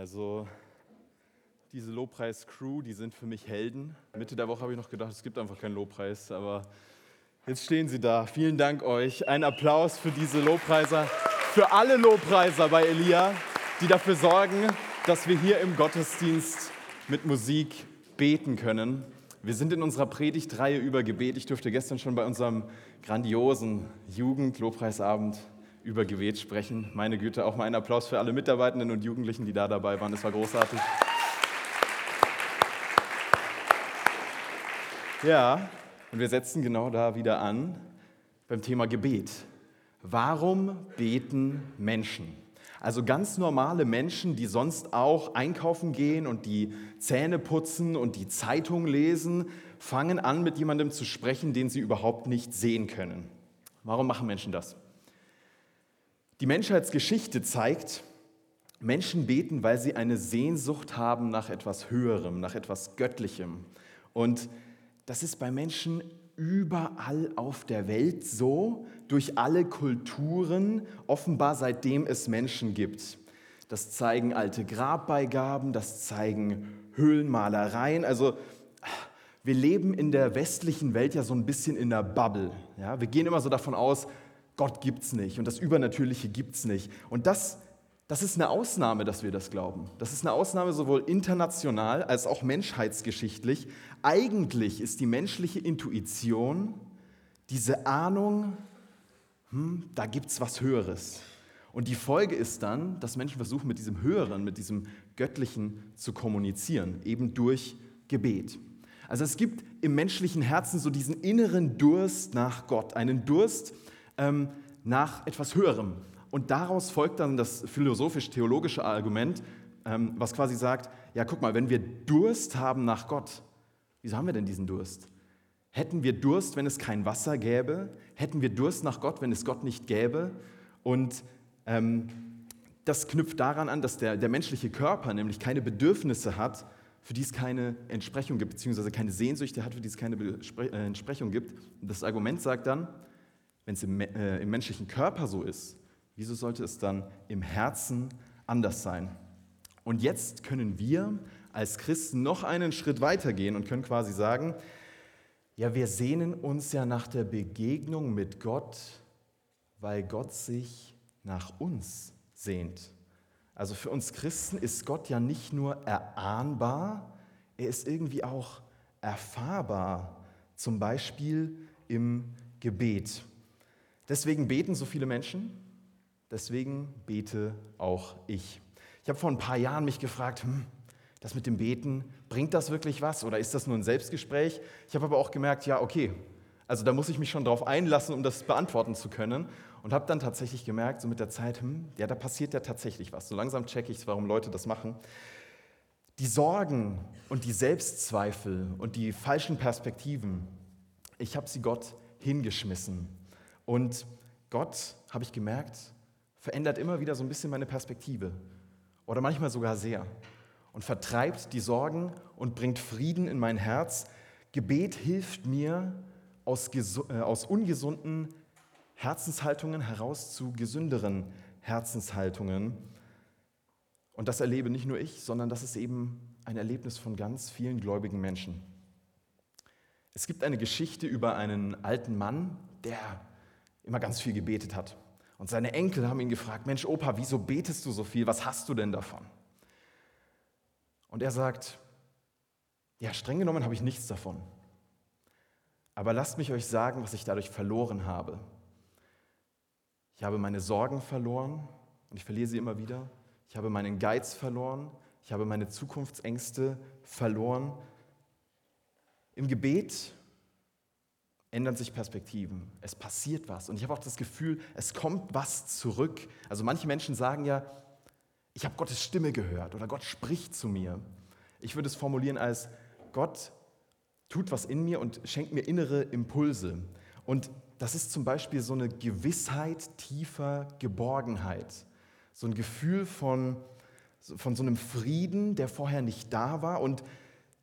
Also diese Lobpreis-Crew, die sind für mich Helden. Mitte der Woche habe ich noch gedacht, es gibt einfach keinen Lobpreis, aber jetzt stehen sie da. Vielen Dank euch. Ein Applaus für diese Lobpreiser, für alle Lobpreiser bei Elia, die dafür sorgen, dass wir hier im Gottesdienst mit Musik beten können. Wir sind in unserer Predigtreihe über Gebet. Ich durfte gestern schon bei unserem grandiosen Jugend-Lobpreisabend über Gebet sprechen. Meine Güte, auch mal ein Applaus für alle Mitarbeitenden und Jugendlichen, die da dabei waren. Es war großartig. Ja, und wir setzen genau da wieder an beim Thema Gebet. Warum beten Menschen? Also ganz normale Menschen, die sonst auch einkaufen gehen und die Zähne putzen und die Zeitung lesen, fangen an, mit jemandem zu sprechen, den sie überhaupt nicht sehen können. Warum machen Menschen das? Die Menschheitsgeschichte zeigt, Menschen beten, weil sie eine Sehnsucht haben nach etwas Höherem, nach etwas Göttlichem. Und das ist bei Menschen überall auf der Welt so, durch alle Kulturen, offenbar seitdem es Menschen gibt. Das zeigen alte Grabbeigaben, das zeigen Höhlenmalereien. Also wir leben in der westlichen Welt ja so ein bisschen in der Bubble. Ja? Wir gehen immer so davon aus, Gott gibt es nicht und das Übernatürliche gibt es nicht. Und das, das ist eine Ausnahme, dass wir das glauben. Das ist eine Ausnahme sowohl international als auch menschheitsgeschichtlich. Eigentlich ist die menschliche Intuition diese Ahnung, hm, da es was Höheres. Und die Folge ist dann, dass Menschen versuchen, mit diesem Höheren, mit diesem Göttlichen zu kommunizieren, eben durch Gebet. Also es gibt im menschlichen Herzen so diesen inneren Durst nach Gott, einen Durst, ähm, nach etwas Höherem. Und daraus folgt dann das philosophisch-theologische Argument, ähm, was quasi sagt, ja guck mal, wenn wir Durst haben nach Gott, wieso haben wir denn diesen Durst? Hätten wir Durst, wenn es kein Wasser gäbe? Hätten wir Durst nach Gott, wenn es Gott nicht gäbe? Und ähm, das knüpft daran an, dass der, der menschliche Körper nämlich keine Bedürfnisse hat, für die es keine Entsprechung gibt, beziehungsweise keine Sehnsüchte hat, für die es keine äh, Entsprechung gibt. Und das Argument sagt dann, wenn es im, äh, im menschlichen Körper so ist, wieso sollte es dann im Herzen anders sein? Und jetzt können wir als Christen noch einen Schritt weitergehen und können quasi sagen, ja, wir sehnen uns ja nach der Begegnung mit Gott, weil Gott sich nach uns sehnt. Also für uns Christen ist Gott ja nicht nur erahnbar, er ist irgendwie auch erfahrbar, zum Beispiel im Gebet. Deswegen beten so viele Menschen, deswegen bete auch ich. Ich habe vor ein paar Jahren mich gefragt, hm, das mit dem Beten, bringt das wirklich was oder ist das nur ein Selbstgespräch? Ich habe aber auch gemerkt, ja, okay, also da muss ich mich schon darauf einlassen, um das beantworten zu können. Und habe dann tatsächlich gemerkt, so mit der Zeit, hm, ja, da passiert ja tatsächlich was. So langsam checke ich, warum Leute das machen. Die Sorgen und die Selbstzweifel und die falschen Perspektiven, ich habe sie Gott hingeschmissen. Und Gott, habe ich gemerkt, verändert immer wieder so ein bisschen meine Perspektive oder manchmal sogar sehr und vertreibt die Sorgen und bringt Frieden in mein Herz. Gebet hilft mir, aus, äh, aus ungesunden Herzenshaltungen heraus zu gesünderen Herzenshaltungen. Und das erlebe nicht nur ich, sondern das ist eben ein Erlebnis von ganz vielen gläubigen Menschen. Es gibt eine Geschichte über einen alten Mann, der immer ganz viel gebetet hat. Und seine Enkel haben ihn gefragt, Mensch, Opa, wieso betest du so viel? Was hast du denn davon? Und er sagt, ja, streng genommen habe ich nichts davon. Aber lasst mich euch sagen, was ich dadurch verloren habe. Ich habe meine Sorgen verloren und ich verliere sie immer wieder. Ich habe meinen Geiz verloren. Ich habe meine Zukunftsängste verloren. Im Gebet ändern sich Perspektiven. Es passiert was. Und ich habe auch das Gefühl, es kommt was zurück. Also manche Menschen sagen ja, ich habe Gottes Stimme gehört oder Gott spricht zu mir. Ich würde es formulieren als, Gott tut was in mir und schenkt mir innere Impulse. Und das ist zum Beispiel so eine Gewissheit tiefer Geborgenheit. So ein Gefühl von, von so einem Frieden, der vorher nicht da war und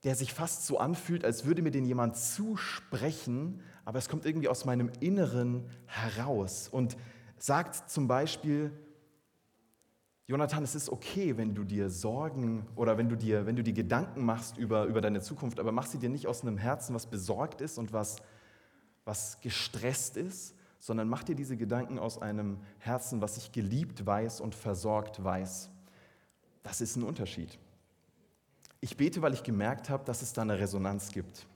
der sich fast so anfühlt, als würde mir den jemand zusprechen, aber es kommt irgendwie aus meinem Inneren heraus und sagt zum Beispiel, Jonathan, es ist okay, wenn du dir Sorgen oder wenn du dir, wenn du dir Gedanken machst über, über deine Zukunft, aber mach sie dir nicht aus einem Herzen, was besorgt ist und was, was gestresst ist, sondern mach dir diese Gedanken aus einem Herzen, was sich geliebt weiß und versorgt weiß. Das ist ein Unterschied. Ich bete, weil ich gemerkt habe, dass es da eine Resonanz gibt.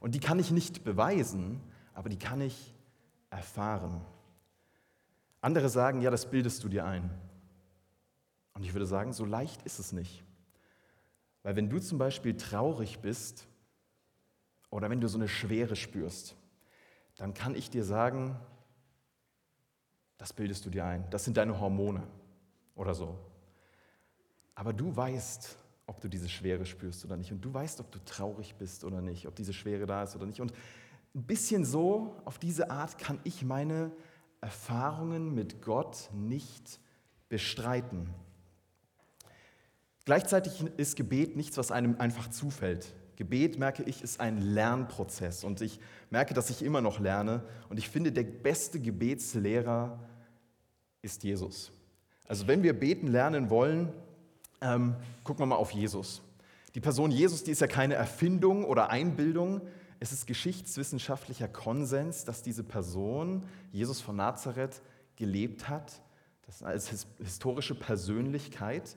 Und die kann ich nicht beweisen, aber die kann ich erfahren. Andere sagen, ja, das bildest du dir ein. Und ich würde sagen, so leicht ist es nicht. Weil wenn du zum Beispiel traurig bist oder wenn du so eine Schwere spürst, dann kann ich dir sagen, das bildest du dir ein. Das sind deine Hormone oder so. Aber du weißt, ob du diese Schwere spürst oder nicht. Und du weißt, ob du traurig bist oder nicht, ob diese Schwere da ist oder nicht. Und ein bisschen so, auf diese Art kann ich meine Erfahrungen mit Gott nicht bestreiten. Gleichzeitig ist Gebet nichts, was einem einfach zufällt. Gebet, merke ich, ist ein Lernprozess und ich merke, dass ich immer noch lerne und ich finde, der beste Gebetslehrer ist Jesus. Also wenn wir beten lernen wollen, ähm, gucken wir mal auf Jesus. Die Person Jesus, die ist ja keine Erfindung oder Einbildung, es ist geschichtswissenschaftlicher Konsens, dass diese Person, Jesus von Nazareth, gelebt hat, das als historische Persönlichkeit.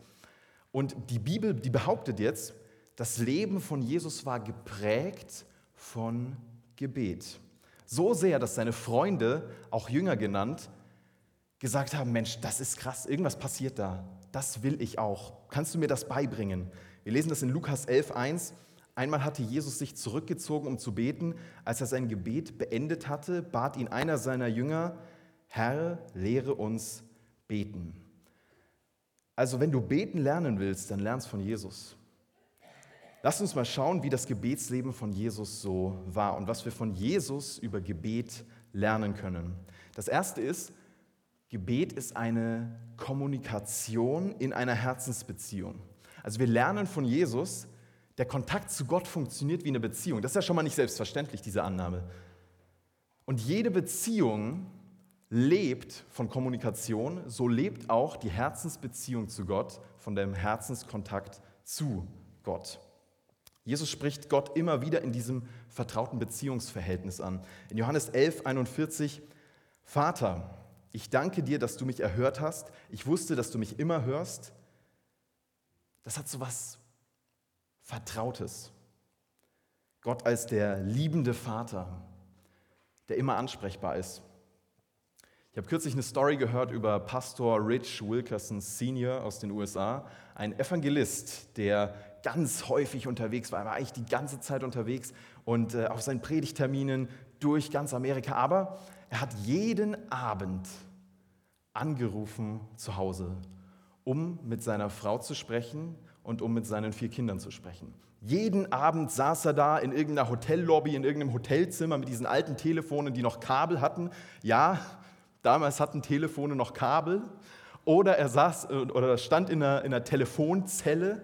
Und die Bibel, die behauptet jetzt, das Leben von Jesus war geprägt von Gebet. So sehr, dass seine Freunde, auch Jünger genannt, gesagt haben, Mensch, das ist krass, irgendwas passiert da. Das will ich auch. Kannst du mir das beibringen? Wir lesen das in Lukas 11.1. Einmal hatte Jesus sich zurückgezogen, um zu beten. Als er sein Gebet beendet hatte, bat ihn einer seiner Jünger, Herr, lehre uns beten. Also wenn du beten lernen willst, dann lernst von Jesus. Lass uns mal schauen, wie das Gebetsleben von Jesus so war und was wir von Jesus über Gebet lernen können. Das erste ist, Gebet ist eine Kommunikation in einer Herzensbeziehung. Also wir lernen von Jesus, der Kontakt zu Gott funktioniert wie eine Beziehung. Das ist ja schon mal nicht selbstverständlich, diese Annahme. Und jede Beziehung lebt von Kommunikation, so lebt auch die Herzensbeziehung zu Gott von dem Herzenskontakt zu Gott. Jesus spricht Gott immer wieder in diesem vertrauten Beziehungsverhältnis an. In Johannes 11, 41, Vater, ich danke dir, dass du mich erhört hast. Ich wusste, dass du mich immer hörst. Das hat so was Vertrautes. Gott als der liebende Vater, der immer ansprechbar ist. Ich habe kürzlich eine Story gehört über Pastor Rich Wilkerson Senior aus den USA, ein Evangelist, der ganz häufig unterwegs war. Er war eigentlich die ganze Zeit unterwegs und äh, auf seinen Predigterminen durch ganz Amerika. Aber er hat jeden Abend angerufen zu Hause, um mit seiner Frau zu sprechen und um mit seinen vier Kindern zu sprechen. Jeden Abend saß er da in irgendeiner Hotellobby, in irgendeinem Hotelzimmer mit diesen alten Telefonen, die noch Kabel hatten. Ja, Damals hatten Telefone noch Kabel. Oder er saß äh, oder stand in einer, in einer Telefonzelle.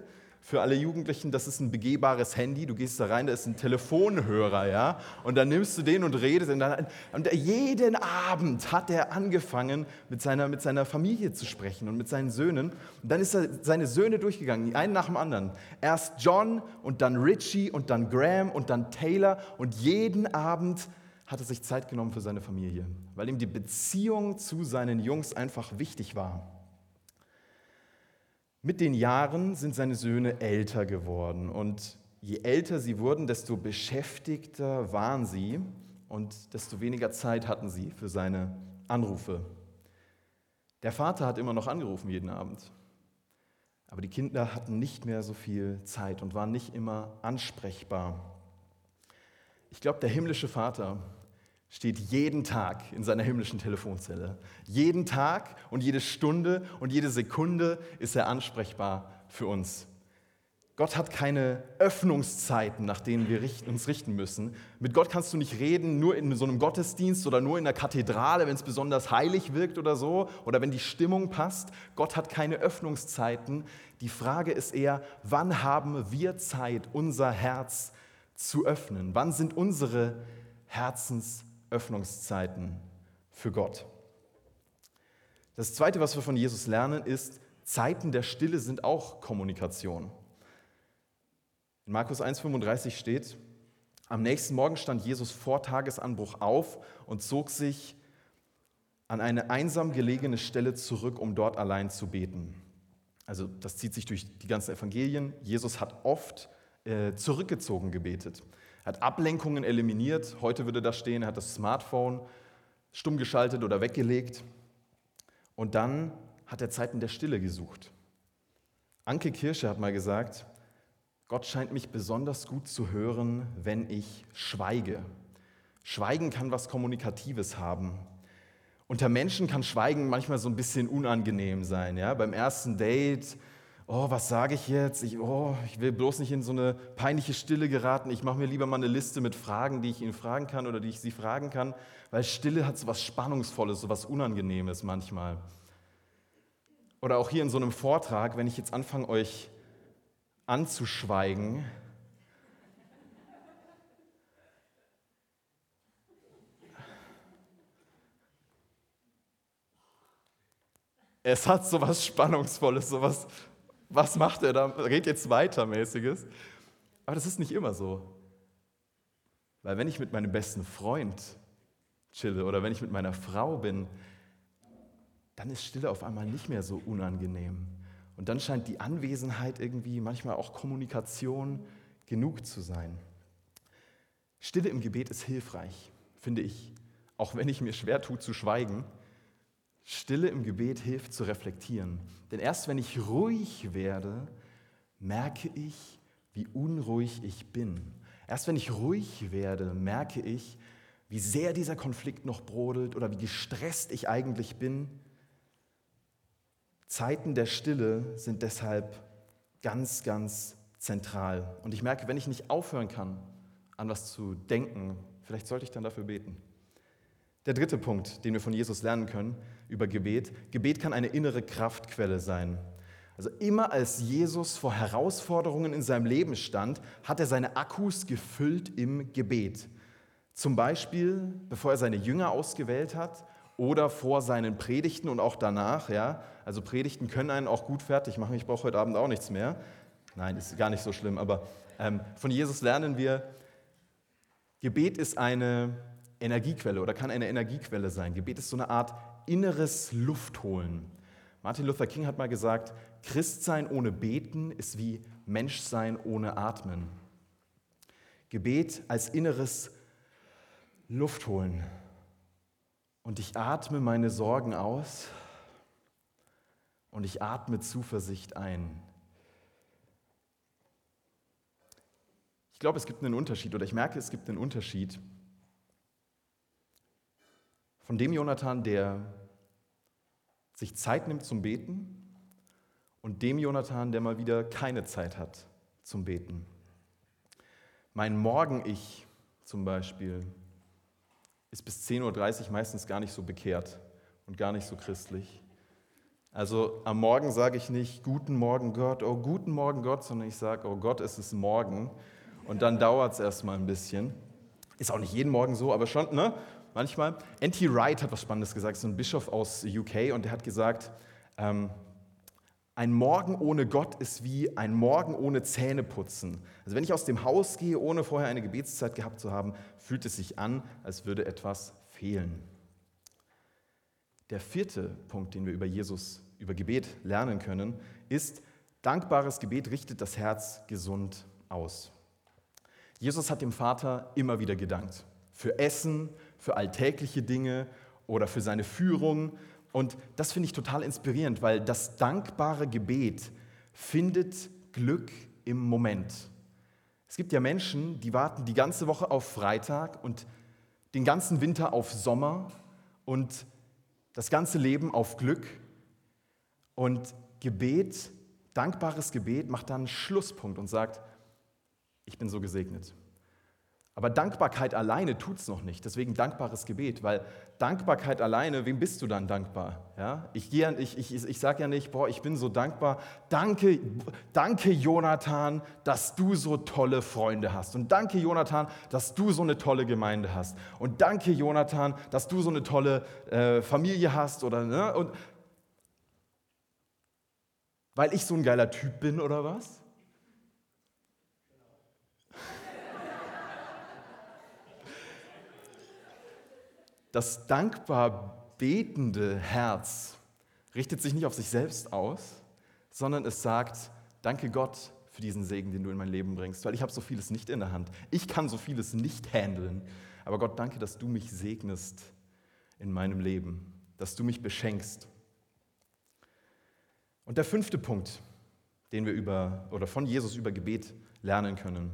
Für alle Jugendlichen, das ist ein begehbares Handy. Du gehst da rein, da ist ein Telefonhörer, ja. Und dann nimmst du den und redest. Und, dann, und jeden Abend hat er angefangen, mit seiner, mit seiner Familie zu sprechen und mit seinen Söhnen. Und dann ist er seine Söhne durchgegangen, einen nach dem anderen. Erst John und dann Richie und dann Graham und dann Taylor. Und jeden Abend hat er sich Zeit genommen für seine Familie, weil ihm die Beziehung zu seinen Jungs einfach wichtig war. Mit den Jahren sind seine Söhne älter geworden und je älter sie wurden, desto beschäftigter waren sie und desto weniger Zeit hatten sie für seine Anrufe. Der Vater hat immer noch angerufen jeden Abend, aber die Kinder hatten nicht mehr so viel Zeit und waren nicht immer ansprechbar. Ich glaube, der himmlische Vater steht jeden Tag in seiner himmlischen Telefonzelle. Jeden Tag und jede Stunde und jede Sekunde ist er ansprechbar für uns. Gott hat keine Öffnungszeiten, nach denen wir uns richten müssen. Mit Gott kannst du nicht reden, nur in so einem Gottesdienst oder nur in der Kathedrale, wenn es besonders heilig wirkt oder so, oder wenn die Stimmung passt. Gott hat keine Öffnungszeiten. Die Frage ist eher, wann haben wir Zeit, unser Herz zu öffnen? Wann sind unsere Herzens Öffnungszeiten für Gott. Das Zweite, was wir von Jesus lernen, ist Zeiten der Stille sind auch Kommunikation. In Markus 1,35 steht, am nächsten Morgen stand Jesus vor Tagesanbruch auf und zog sich an eine einsam gelegene Stelle zurück, um dort allein zu beten. Also das zieht sich durch die ganzen Evangelien. Jesus hat oft äh, zurückgezogen gebetet. Er hat Ablenkungen eliminiert. Heute würde da stehen, er hat das Smartphone stumm geschaltet oder weggelegt. Und dann hat er Zeiten der Stille gesucht. Anke Kirsche hat mal gesagt, Gott scheint mich besonders gut zu hören, wenn ich schweige. Schweigen kann was Kommunikatives haben. Unter Menschen kann Schweigen manchmal so ein bisschen unangenehm sein. Ja? Beim ersten Date, oh, was sage ich jetzt? Ich, oh, ich will bloß nicht in so eine peinliche Stille geraten. Ich mache mir lieber mal eine Liste mit Fragen, die ich ihn fragen kann oder die ich sie fragen kann, weil Stille hat so was Spannungsvolles, so was Unangenehmes manchmal. Oder auch hier in so einem Vortrag, wenn ich jetzt anfange, euch anzuschweigen. Es hat so was Spannungsvolles, so was, was macht er da? Red jetzt weiter mäßiges. Aber das ist nicht immer so. Weil wenn ich mit meinem besten Freund chille oder wenn ich mit meiner Frau bin, dann ist Stille auf einmal nicht mehr so unangenehm. Und dann scheint die Anwesenheit irgendwie, manchmal auch Kommunikation, genug zu sein. Stille im Gebet ist hilfreich, finde ich, auch wenn ich mir schwer tue zu schweigen. Stille im Gebet hilft zu reflektieren. Denn erst wenn ich ruhig werde, merke ich, wie unruhig ich bin. Erst wenn ich ruhig werde, merke ich, wie sehr dieser Konflikt noch brodelt oder wie gestresst ich eigentlich bin Zeiten der Stille sind deshalb ganz, ganz zentral. Und ich merke, wenn ich nicht aufhören kann, an was zu denken, vielleicht sollte ich dann dafür beten. Der dritte Punkt, den wir von Jesus lernen können über Gebet. Gebet kann eine innere Kraftquelle sein. Also immer als Jesus vor Herausforderungen in seinem Leben stand, hat er seine Akkus gefüllt im Gebet. Zum Beispiel, bevor er seine Jünger ausgewählt hat oder vor seinen Predigten und auch danach. Ja? Also Predigten können einen auch gut fertig machen. Ich brauche heute Abend auch nichts mehr. Nein, ist gar nicht so schlimm. Aber ähm, von Jesus lernen wir, Gebet ist eine Energiequelle oder kann eine Energiequelle sein. Gebet ist so eine Art inneres Luftholen. Martin Luther King hat mal gesagt, Christsein ohne Beten ist wie Menschsein ohne Atmen. Gebet als inneres Luftholen. Und ich atme meine Sorgen aus und ich atme Zuversicht ein. Ich glaube, es gibt einen Unterschied oder ich merke, es gibt einen Unterschied von dem Jonathan, der sich Zeit nimmt zum Beten und dem Jonathan, der mal wieder keine Zeit hat zum Beten. Mein Morgen-Ich zum Beispiel ist bis 10.30 Uhr meistens gar nicht so bekehrt und gar nicht so christlich. Also am Morgen sage ich nicht, guten Morgen Gott, oh guten Morgen Gott, sondern ich sage, oh Gott, es ist morgen. Und dann dauert es erstmal ein bisschen. Ist auch nicht jeden Morgen so, aber schon, ne? Manchmal. N.T. Wright hat was Spannendes gesagt, so ein Bischof aus UK, und der hat gesagt, ähm, ein Morgen ohne Gott ist wie ein Morgen ohne Zähneputzen. Also wenn ich aus dem Haus gehe, ohne vorher eine Gebetszeit gehabt zu haben, fühlt es sich an, als würde etwas fehlen. Der vierte Punkt, den wir über Jesus, über Gebet lernen können, ist, dankbares Gebet richtet das Herz gesund aus. Jesus hat dem Vater immer wieder gedankt. Für Essen, für alltägliche Dinge oder für seine Führung und das finde ich total inspirierend, weil das dankbare Gebet findet Glück im Moment. Es gibt ja Menschen, die warten die ganze Woche auf Freitag und den ganzen Winter auf Sommer und das ganze Leben auf Glück. Und Gebet, dankbares Gebet macht dann einen Schlusspunkt und sagt, ich bin so gesegnet. Aber Dankbarkeit alleine tut es noch nicht. Deswegen dankbares Gebet, weil Dankbarkeit alleine, wem bist du dann dankbar? Ja? Ich, ich, ich, ich sage ja nicht, boah, ich bin so dankbar. Danke, danke, Jonathan, dass du so tolle Freunde hast. Und danke, Jonathan, dass du so eine tolle Gemeinde hast. Und danke, Jonathan, dass du so eine tolle äh, Familie hast. Oder, ne? Und Weil ich so ein geiler Typ bin oder was? Das dankbar betende Herz richtet sich nicht auf sich selbst aus, sondern es sagt, danke Gott für diesen Segen, den du in mein Leben bringst, weil ich habe so vieles nicht in der Hand. Ich kann so vieles nicht handeln. Aber Gott, danke, dass du mich segnest in meinem Leben, dass du mich beschenkst. Und der fünfte Punkt, den wir über oder von Jesus über Gebet lernen können.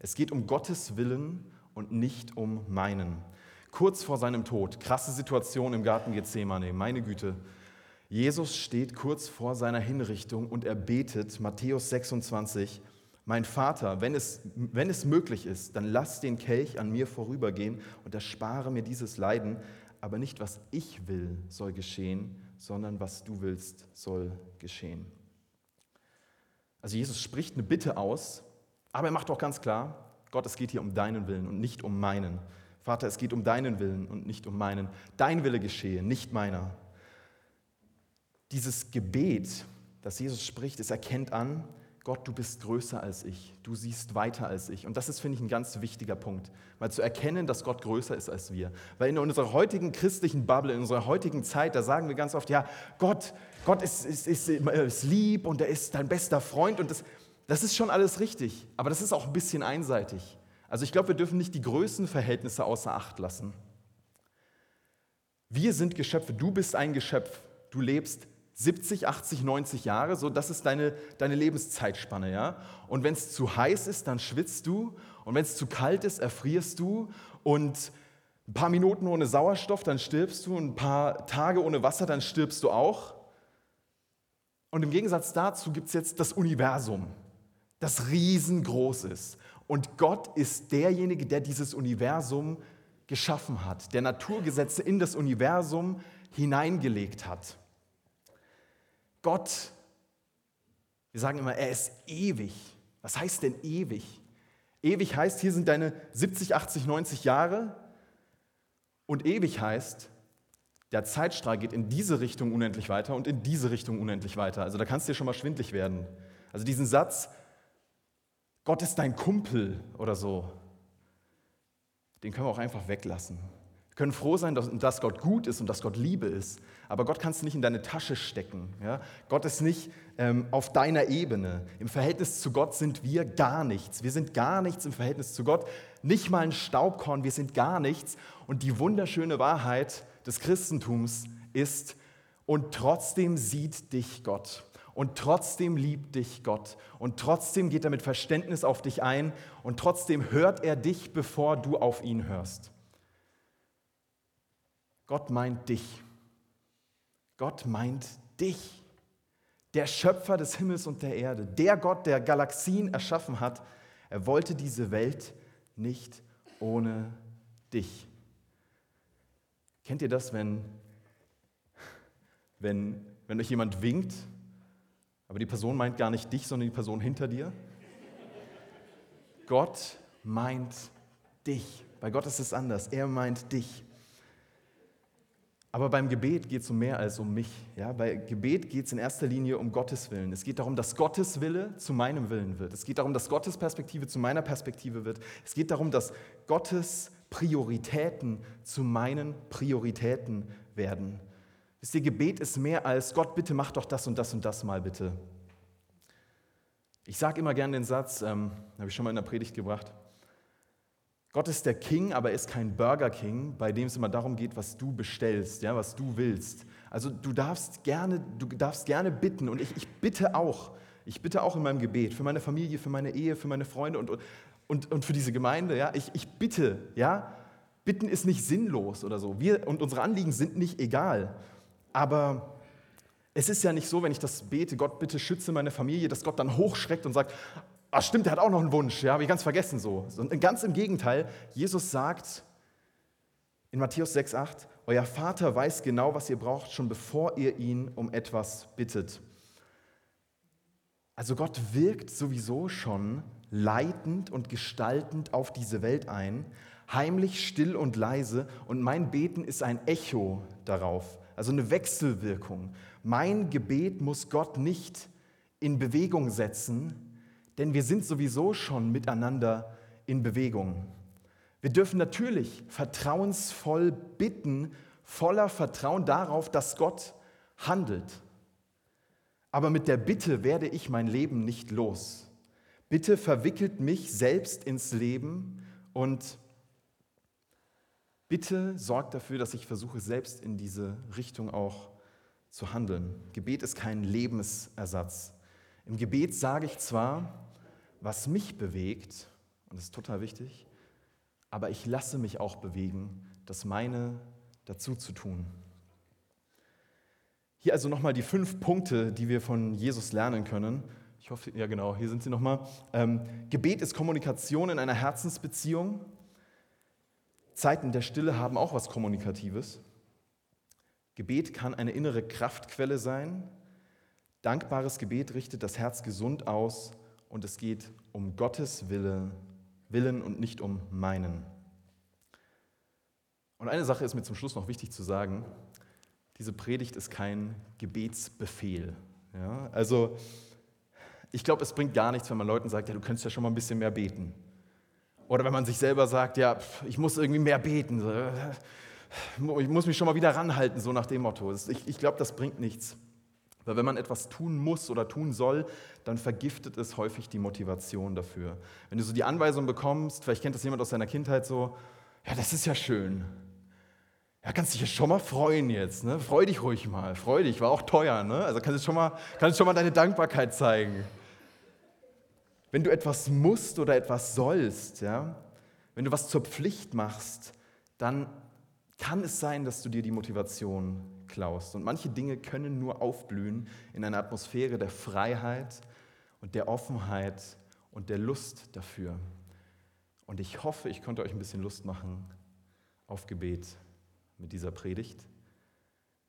Es geht um Gottes Willen und nicht um meinen. Kurz vor seinem Tod, krasse Situation im Garten Gethsemane, meine Güte. Jesus steht kurz vor seiner Hinrichtung und er betet, Matthäus 26, mein Vater, wenn es, wenn es möglich ist, dann lass den Kelch an mir vorübergehen und erspare mir dieses Leiden, aber nicht was ich will soll geschehen, sondern was du willst soll geschehen. Also Jesus spricht eine Bitte aus, aber er macht auch ganz klar, Gott, es geht hier um deinen Willen und nicht um meinen. Vater, es geht um deinen Willen und nicht um meinen. Dein Wille geschehe, nicht meiner. Dieses Gebet, das Jesus spricht, es erkennt an, Gott, du bist größer als ich, du siehst weiter als ich. Und das ist, finde ich, ein ganz wichtiger Punkt, mal zu erkennen, dass Gott größer ist als wir. Weil in unserer heutigen christlichen Bubble, in unserer heutigen Zeit, da sagen wir ganz oft, ja, Gott, Gott ist, ist, ist, ist lieb und er ist dein bester Freund und das, das ist schon alles richtig, aber das ist auch ein bisschen einseitig. Also ich glaube, wir dürfen nicht die Größenverhältnisse außer Acht lassen. Wir sind Geschöpfe, du bist ein Geschöpf, du lebst 70, 80, 90 Jahre, so das ist deine, deine Lebenszeitspanne, ja. Und wenn es zu heiß ist, dann schwitzt du und wenn es zu kalt ist, erfrierst du und ein paar Minuten ohne Sauerstoff, dann stirbst du und ein paar Tage ohne Wasser, dann stirbst du auch. Und im Gegensatz dazu gibt es jetzt das Universum, das riesengroß ist. Und Gott ist derjenige, der dieses Universum geschaffen hat, der Naturgesetze in das Universum hineingelegt hat. Gott, wir sagen immer, er ist ewig. Was heißt denn ewig? Ewig heißt, hier sind deine 70, 80, 90 Jahre. Und ewig heißt, der Zeitstrahl geht in diese Richtung unendlich weiter und in diese Richtung unendlich weiter. Also da kannst du dir schon mal schwindlig werden. Also diesen Satz, Gott ist dein Kumpel oder so, den können wir auch einfach weglassen können froh sein, dass, dass, Gott gut ist und dass Gott Liebe ist. Aber Gott kannst du nicht in deine Tasche stecken. Ja? Gott ist nicht ähm, auf deiner Ebene. Im Verhältnis zu Gott sind wir gar nichts. Wir sind gar nichts im Verhältnis zu Gott. Nicht mal ein Staubkorn, wir sind gar nichts. Und die wunderschöne Wahrheit des Christentums ist, und trotzdem sieht dich Gott. Und trotzdem liebt dich Gott. Und trotzdem geht er mit Verständnis auf dich ein. Und trotzdem hört er dich, bevor du auf ihn hörst. Gott meint dich. Gott meint dich. Der Schöpfer des Himmels und der Erde, der Gott, der Galaxien erschaffen hat, er wollte diese Welt nicht ohne dich. Kennt ihr das, wenn, wenn, wenn euch jemand winkt, aber die Person meint gar nicht dich, sondern die Person hinter dir? Gott meint dich. Bei Gott ist es anders. Er meint dich. Aber beim Gebet geht es um mehr als um mich. Ja? Bei Gebet geht es in erster Linie um Gottes Willen. Es geht darum, dass Gottes Wille zu meinem Willen wird. Es geht darum, dass Gottes Perspektive zu meiner Perspektive wird. Es geht darum, dass Gottes Prioritäten zu meinen Prioritäten werden. Wisst ihr, Gebet ist mehr als Gott, bitte mach doch das und das und das mal bitte. Ich sage immer gerne den Satz, ähm, habe ich schon mal in der Predigt gebracht. Gott ist der King, aber er ist kein Burger King, bei dem es immer darum geht, was du bestellst, ja, was du willst. Also du darfst gerne, du darfst gerne bitten und ich, ich bitte auch. Ich bitte auch in meinem Gebet für meine Familie, für meine Ehe, für meine Freunde und, und, und für diese Gemeinde. Ja, ich, ich bitte, ja. Bitten ist nicht sinnlos oder so. Wir und unsere Anliegen sind nicht egal. Aber es ist ja nicht so, wenn ich das bete, Gott bitte schütze meine Familie, dass Gott dann hochschreckt und sagt, Ach stimmt, der hat auch noch einen Wunsch, ja, habe ich ganz vergessen so. Und ganz im Gegenteil, Jesus sagt in Matthäus 6,8, euer Vater weiß genau, was ihr braucht, schon bevor ihr ihn um etwas bittet. Also Gott wirkt sowieso schon leitend und gestaltend auf diese Welt ein, heimlich, still und leise, und mein Beten ist ein Echo darauf, also eine Wechselwirkung. Mein Gebet muss Gott nicht in Bewegung setzen, denn wir sind sowieso schon miteinander in Bewegung. Wir dürfen natürlich vertrauensvoll bitten, voller Vertrauen darauf, dass Gott handelt. Aber mit der Bitte werde ich mein Leben nicht los. Bitte verwickelt mich selbst ins Leben und bitte sorgt dafür, dass ich versuche, selbst in diese Richtung auch zu handeln. Gebet ist kein Lebensersatz. Im Gebet sage ich zwar, was mich bewegt, und das ist total wichtig, aber ich lasse mich auch bewegen, das meine dazu zu tun. Hier also nochmal die fünf Punkte, die wir von Jesus lernen können. Ich hoffe, ja genau, hier sind sie nochmal. Ähm, Gebet ist Kommunikation in einer Herzensbeziehung. Zeiten der Stille haben auch was Kommunikatives. Gebet kann eine innere Kraftquelle sein. Dankbares Gebet richtet das Herz gesund aus und es geht um Gottes Wille, Willen und nicht um meinen. Und eine Sache ist mir zum Schluss noch wichtig zu sagen. Diese Predigt ist kein Gebetsbefehl. Ja? Also ich glaube, es bringt gar nichts, wenn man Leuten sagt, ja, du könntest ja schon mal ein bisschen mehr beten. Oder wenn man sich selber sagt, ja, ich muss irgendwie mehr beten. Ich muss mich schon mal wieder ranhalten, so nach dem Motto. Ich, ich glaube, das bringt nichts. Weil wenn man etwas tun muss oder tun soll, dann vergiftet es häufig die Motivation dafür. Wenn du so die Anweisung bekommst, vielleicht kennt das jemand aus seiner Kindheit so, ja, das ist ja schön. Ja, kannst dich ja schon mal freuen jetzt. Ne? Freu dich ruhig mal. Freu dich, war auch teuer. Ne? Also kannst du schon mal, kannst schon mal deine Dankbarkeit zeigen. Wenn du etwas musst oder etwas sollst, ja, wenn du was zur Pflicht machst, dann kann es sein, dass du dir die Motivation klaust. Und manche Dinge können nur aufblühen in einer Atmosphäre der Freiheit und der Offenheit und der Lust dafür. Und ich hoffe, ich konnte euch ein bisschen Lust machen auf Gebet mit dieser Predigt.